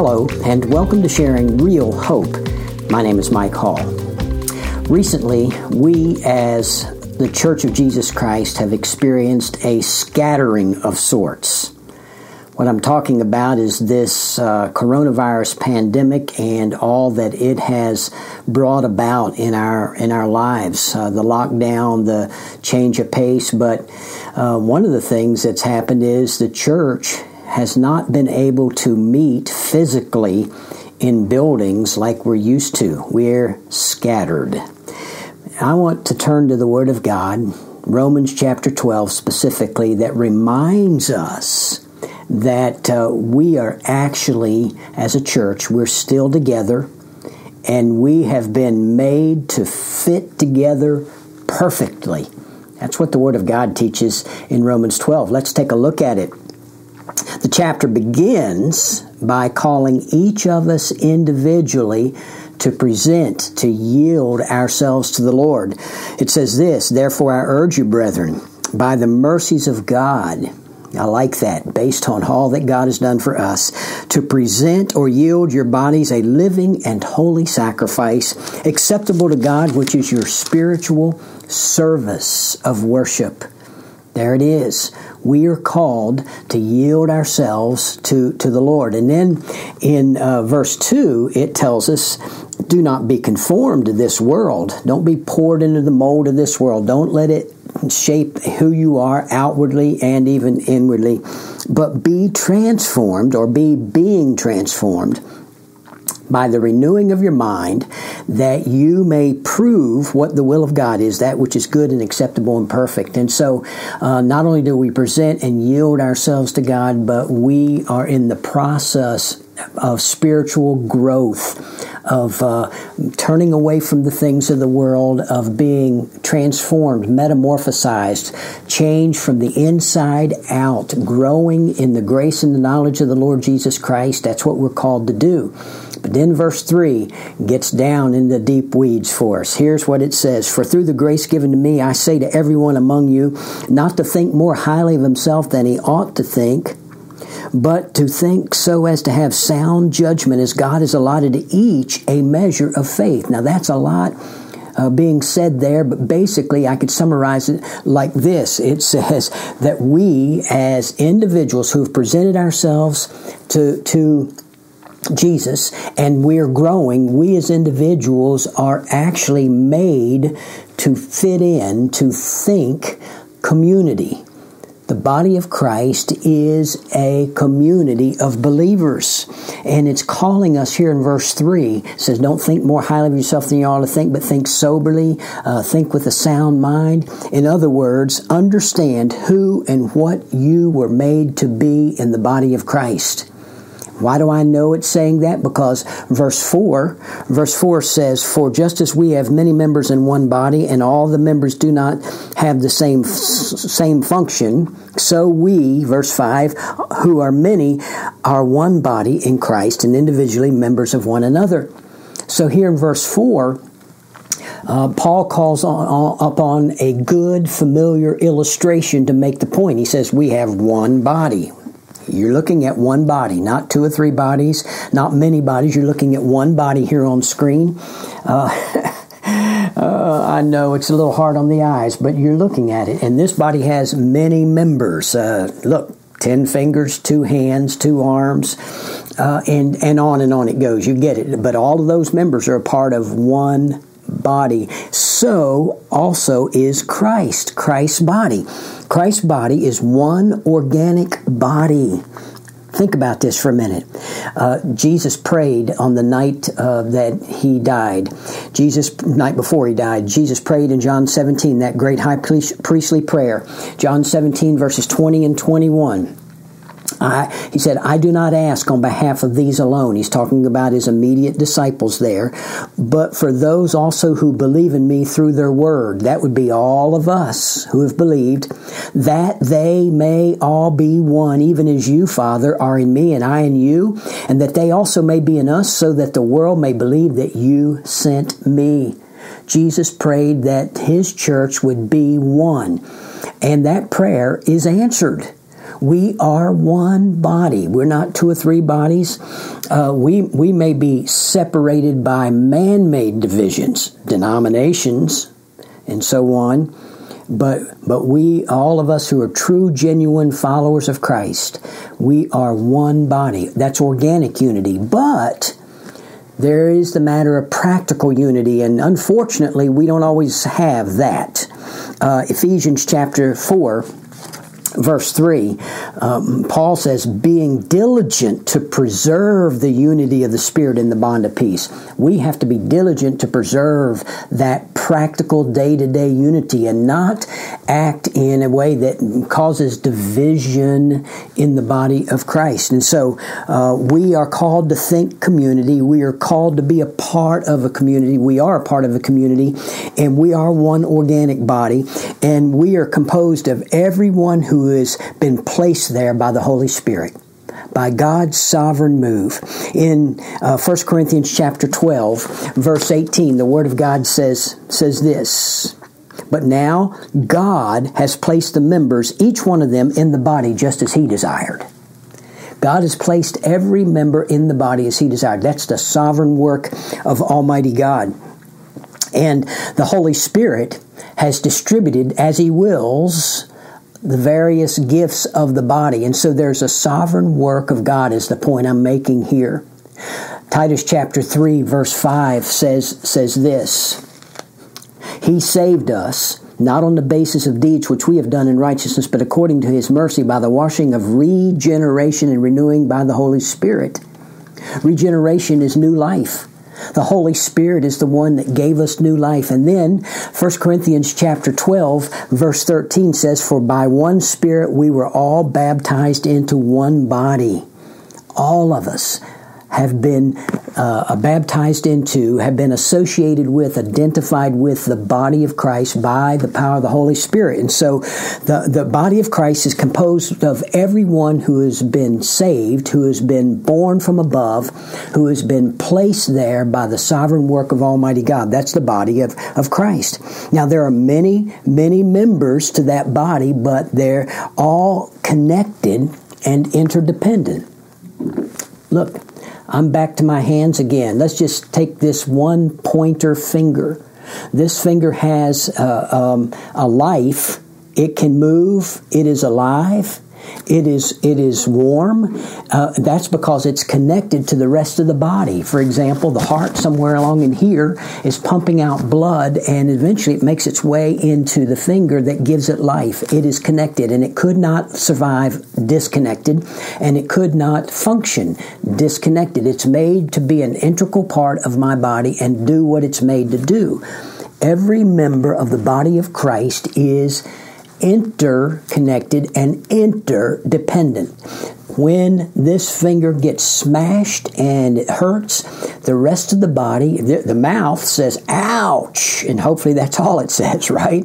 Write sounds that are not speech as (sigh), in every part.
Hello, and welcome to Sharing Real Hope. My name is Mike Hall. Recently, we as the Church of Jesus Christ have experienced a scattering of sorts. What I'm talking about is this uh, coronavirus pandemic and all that it has brought about in our in our lives. Uh, the lockdown, the change of pace, but uh, one of the things that's happened is the church has not been able to meet physically in buildings like we're used to. We're scattered. I want to turn to the Word of God, Romans chapter 12 specifically, that reminds us that uh, we are actually, as a church, we're still together and we have been made to fit together perfectly. That's what the Word of God teaches in Romans 12. Let's take a look at it. Chapter begins by calling each of us individually to present, to yield ourselves to the Lord. It says this Therefore, I urge you, brethren, by the mercies of God, I like that, based on all that God has done for us, to present or yield your bodies a living and holy sacrifice, acceptable to God, which is your spiritual service of worship. There it is. We are called to yield ourselves to, to the Lord. And then in uh, verse 2, it tells us, Do not be conformed to this world. Don't be poured into the mold of this world. Don't let it shape who you are outwardly and even inwardly, but be transformed or be being transformed by the renewing of your mind, that you may prove what the will of God is, that which is good and acceptable and perfect. And so, uh, not only do we present and yield ourselves to God, but we are in the process of spiritual growth, of uh, turning away from the things of the world, of being transformed, metamorphosized, changed from the inside out, growing in the grace and the knowledge of the Lord Jesus Christ. That's what we're called to do. But then verse 3 gets down in the deep weeds for us. Here's what it says For through the grace given to me, I say to everyone among you, not to think more highly of himself than he ought to think but to think so as to have sound judgment as God has allotted to each a measure of faith. Now, that's a lot. Uh, being said there, but basically I could summarize it like this. It says that we as individuals who have presented ourselves to, to Jesus and we're growing, we as individuals are actually made to fit in, to think community. The body of Christ is a community of believers. And it's calling us here in verse 3. It says, Don't think more highly of yourself than you ought to think, but think soberly, uh, think with a sound mind. In other words, understand who and what you were made to be in the body of Christ. Why do I know it's saying that? Because verse 4, verse 4 says, For just as we have many members in one body, and all the members do not have the same, same function, so we, verse 5, who are many, are one body in Christ and individually members of one another. So here in verse 4, uh, Paul calls on, on, upon a good, familiar illustration to make the point. He says, We have one body. You're looking at one body, not two or three bodies, not many bodies. You're looking at one body here on screen. Uh, (laughs) uh, I know it's a little hard on the eyes, but you're looking at it. And this body has many members. Uh, look, 10 fingers, two hands, two arms, uh, and, and on and on it goes. You get it. But all of those members are a part of one body. So also is Christ, Christ's body. Christ's body is one organic body. Think about this for a minute. Uh, Jesus prayed on the night uh, that he died. Jesus, night before he died, Jesus prayed in John 17, that great high priestly prayer. John 17, verses 20 and 21. I, he said, I do not ask on behalf of these alone. He's talking about his immediate disciples there, but for those also who believe in me through their word. That would be all of us who have believed, that they may all be one, even as you, Father, are in me and I in you, and that they also may be in us, so that the world may believe that you sent me. Jesus prayed that his church would be one, and that prayer is answered We are one body. We're not two or three bodies. Uh, we, we may be separated by man made divisions, denominations, and so on. But, but we, all of us who are true, genuine followers of Christ, we are one body. That's organic unity. But there is the matter of practical unity, and unfortunately, we don't always have that. Uh, Ephesians chapter 4 verse 3, um, Paul says, being diligent to preserve the unity of the Spirit in the bond of peace. We have to be diligent to preserve that practical day to day unity and not act in a way that causes division in the body of Christ. And so uh, we are called to think community. We are called to be a part of a community. We are a part of a community, and we are one organic body, and we are composed of everyone who has been placed there by the Holy Spirit by God's sovereign move. In uh, 1 Corinthians chapter 12, verse 18, the Word of God says, says this. But now God has placed the members, each one of them, in the body just as He desired. God has placed every member in the body as He desired. That's the sovereign work of Almighty God. And the Holy Spirit has distributed as He wills the various gifts of the body. And so there's a sovereign work of God, is the point I'm making here. Titus chapter 3, verse 5 says, says this He saved us, not on the basis of deeds which we have done in righteousness, but according to His mercy by the washing of regeneration and renewing by the Holy Spirit. Regeneration is new life. The Holy Spirit is the one that gave us new life. And then 1 Corinthians chapter 12 verse 13 says, For by one Spirit we were all baptized into one body. All of us have been uh, baptized into, have been associated with, identified with the body of Christ by the power of the Holy Spirit. And so the, the body of Christ is composed of everyone who has been saved, who has been born from above, who has been placed there by the sovereign work of Almighty God. That's the body of, of Christ. Now, there are many, many members to that body, but they're all connected and interdependent. Look, I'm back to my hands again. Let's just take this one pointer finger. This finger has uh, um, a life. It can move. It is alive. It is it is warm. Uh, that's because it's connected to the rest of the body. For example, the heart somewhere along in here is pumping out blood, and eventually it makes its way into the finger that gives it life. It is connected, and it could not survive disconnected, and it could not function disconnected. It's made to be an integral part of my body and do what it's made to do. Every member of the body of Christ is interconnected and interdependent. When this finger gets smashed and it hurts, the rest of the body, the, the mouth says, ouch, and hopefully that's (laughs) all it says, right?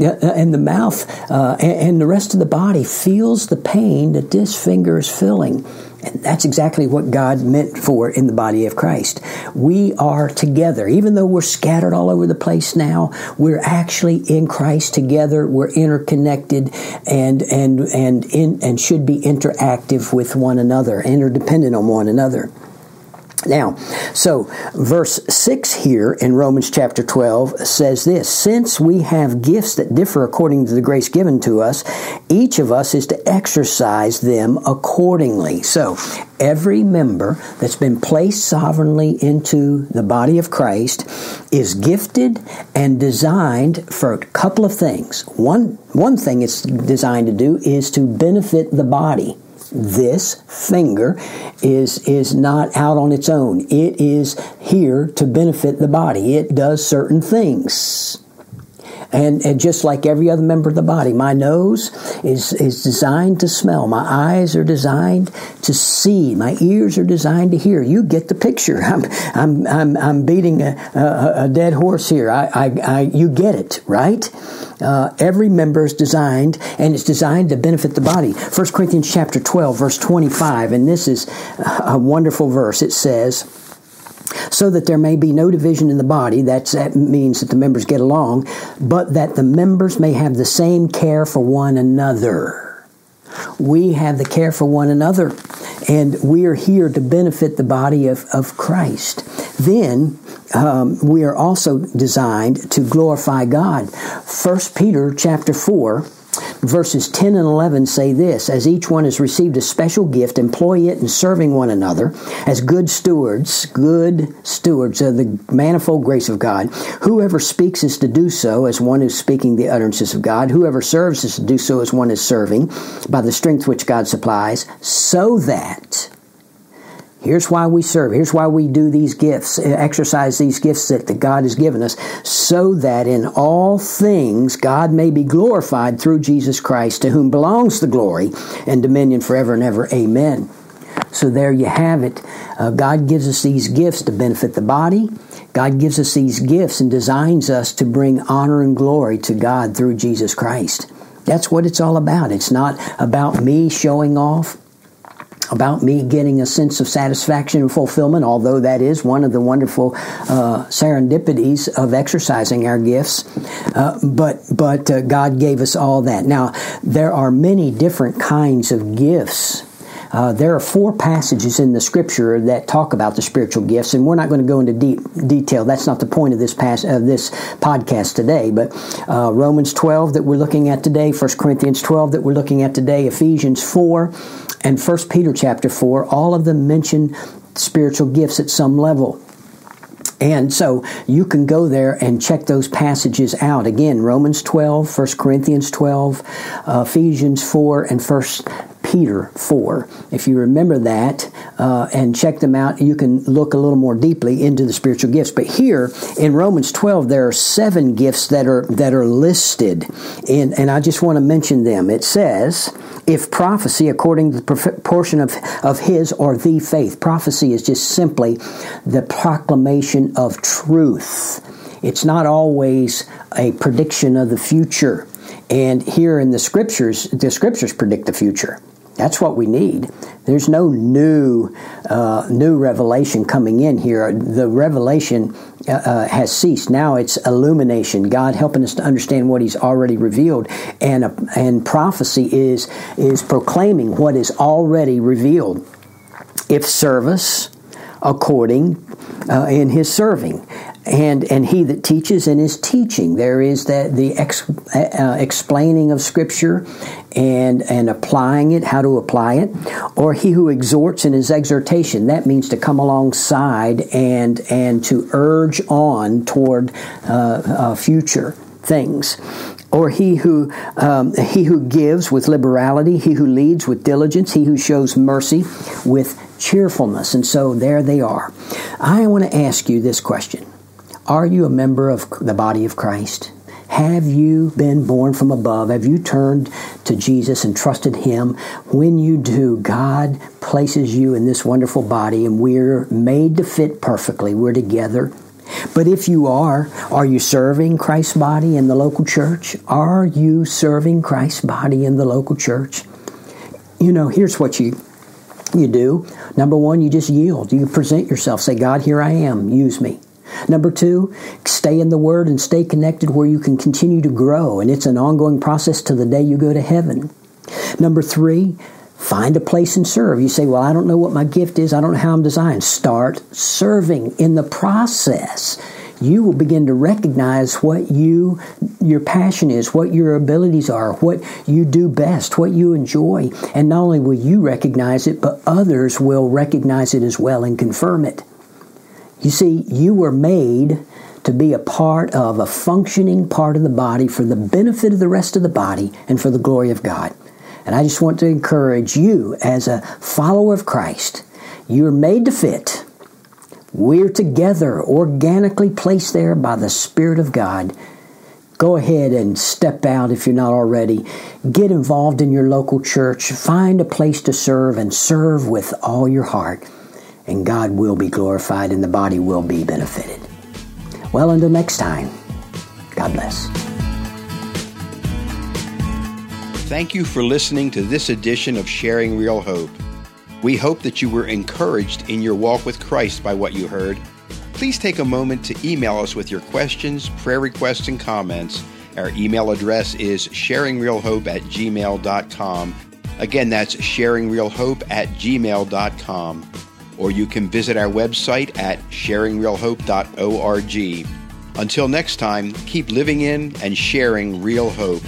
And the mouth uh, and, and the rest of the body feels the pain that this finger is feeling and that's exactly what God meant for in the body of Christ. We are together. Even though we're scattered all over the place now, we're actually in Christ together. We're interconnected and, and, and, in, and should be interactive with one another, interdependent on one another. Now, so verse 6 here in Romans chapter 12 says this Since we have gifts that differ according to the grace given to us, each of us is to exercise them accordingly. So, every member that's been placed sovereignly into the body of Christ is gifted and designed for a couple of things. One, one thing it's designed to do is to benefit the body this finger is is not out on its own. It is here to benefit the body. It does certain things. And, and just like every other member of the body, my nose is, is designed to smell. My eyes are designed to see. My ears are designed to hear. You get the picture. (laughs) I'm, I'm, I'm, I'm beating a, a, a dead horse here. I, I, I, you get it, right? Uh, every member is designed, and it's designed to benefit the body. 1 Corinthians chapter 12, verse 25, and this is a wonderful verse. It says, so that there may be no division in the body. That's, that means that the members get along, but that the members may have the same care for one another. we have the care for one another, and we are here to benefit the body of, of Christ. Then um, we are also designed to glorify God. First Peter chapter four verses 10 and 11 say this As each one has received a special gift, employ it in serving one another as good stewards, good stewards of the manifold grace of God. Whoever speaks is to do so as one who's speaking the utterances of God. Whoever serves is to do so as one is serving by the strength which God supplies, so that Here's why we serve. Here's why we do these gifts, exercise these gifts that the God has given us, so that in all things God may be glorified through Jesus Christ, to whom belongs the glory and dominion forever and ever. Amen. So there you have it. Uh, God gives us these gifts to benefit the body. God gives us these gifts and designs us to bring honor and glory to God through Jesus Christ. That's what it's all about. It's not about me showing off about me getting a sense of satisfaction and fulfillment, although that is one of the wonderful uh, serendipities of exercising our gifts. Uh, but but uh, God gave us all that. Now there are many different kinds of gifts. Uh, there are four passages in the scripture that talk about the spiritual gifts, and we're not going to go into deep detail. That's not the point of this pass of this podcast today. But uh, Romans 12 that we're looking at today, 1 Corinthians 12 that we're looking at today, Ephesians 4, and 1 Peter chapter 4, all of them mention spiritual gifts at some level. And so you can go there and check those passages out. Again, Romans 12, 1 Corinthians 12, uh, Ephesians 4, and 1 Peter 4. If you remember that uh, and check them out, you can look a little more deeply into the spiritual gifts. But here in Romans 12, there are seven gifts that are that are listed, and, and I just want to mention them. It says, if prophecy according to the portion of, of his or the faith. Prophecy is just simply the proclamation of truth. It's not always a prediction of the future. And here in the scriptures, the scriptures predict the future. That's what we need. There's no new uh, new revelation coming in here. The revelation uh, uh, has ceased. Now it's illumination. God helping us to understand what He's already revealed, and uh, and prophecy is is proclaiming what is already revealed. If service, according uh, in His serving, and and he that teaches in his teaching. There is that the ex, uh, explaining of scripture and and applying it how to apply it. Or he who exhorts in his exhortation. That means to come alongside and and to urge on toward uh, uh, future things. Or he who um, he who gives with liberality. He who leads with diligence. He who shows mercy with cheerfulness. And so there they are. I want to ask you this question are you a member of the body of Christ? Have you been born from above? Have you turned to Jesus and trusted Him? When you do, God places you in this wonderful body and we're made to fit perfectly. We're together. But if you are, are you serving Christ's body in the local church? Are you serving Christ's body in the local church? You know, here's what you you do. Number one, you just yield. You present yourself. Say, God, here I am. Use me. Number two, stay in the Word and stay connected where you can continue to grow, and it's an ongoing process to the day you go to heaven. Number three, find a place and serve. You say, Well, I don't know what my gift is, I don't know how I'm designed. Start serving. In the process, you will begin to recognize what you your passion is, what your abilities are, what you do best, what you enjoy. And not only will you recognize it, but others will recognize it as well and confirm it. You see, you were made to be a part of a functioning part of the body for the benefit of the rest of the body and for the glory of God. And I just want to encourage you as a follower of Christ, you're made to fit. We're together, organically placed there by the Spirit of God. Go ahead and step out if you're not already. Get involved in your local church. Find a place to serve and serve with all your heart and God will be glorified and the body will be benefited. Well, until next time, God bless. Thank you for listening to this edition of Sharing Real Hope. We hope that you were encouraged in your walk with Christ by what you heard. Please take a moment to email us with your questions, prayer requests, and comments. Our email address is sharingrealhope at gmail.com Again, that's sharingrealhope at gmail.com. Or you can visit our website at sharingrealhope.org. Until next time, keep living in and sharing real hope.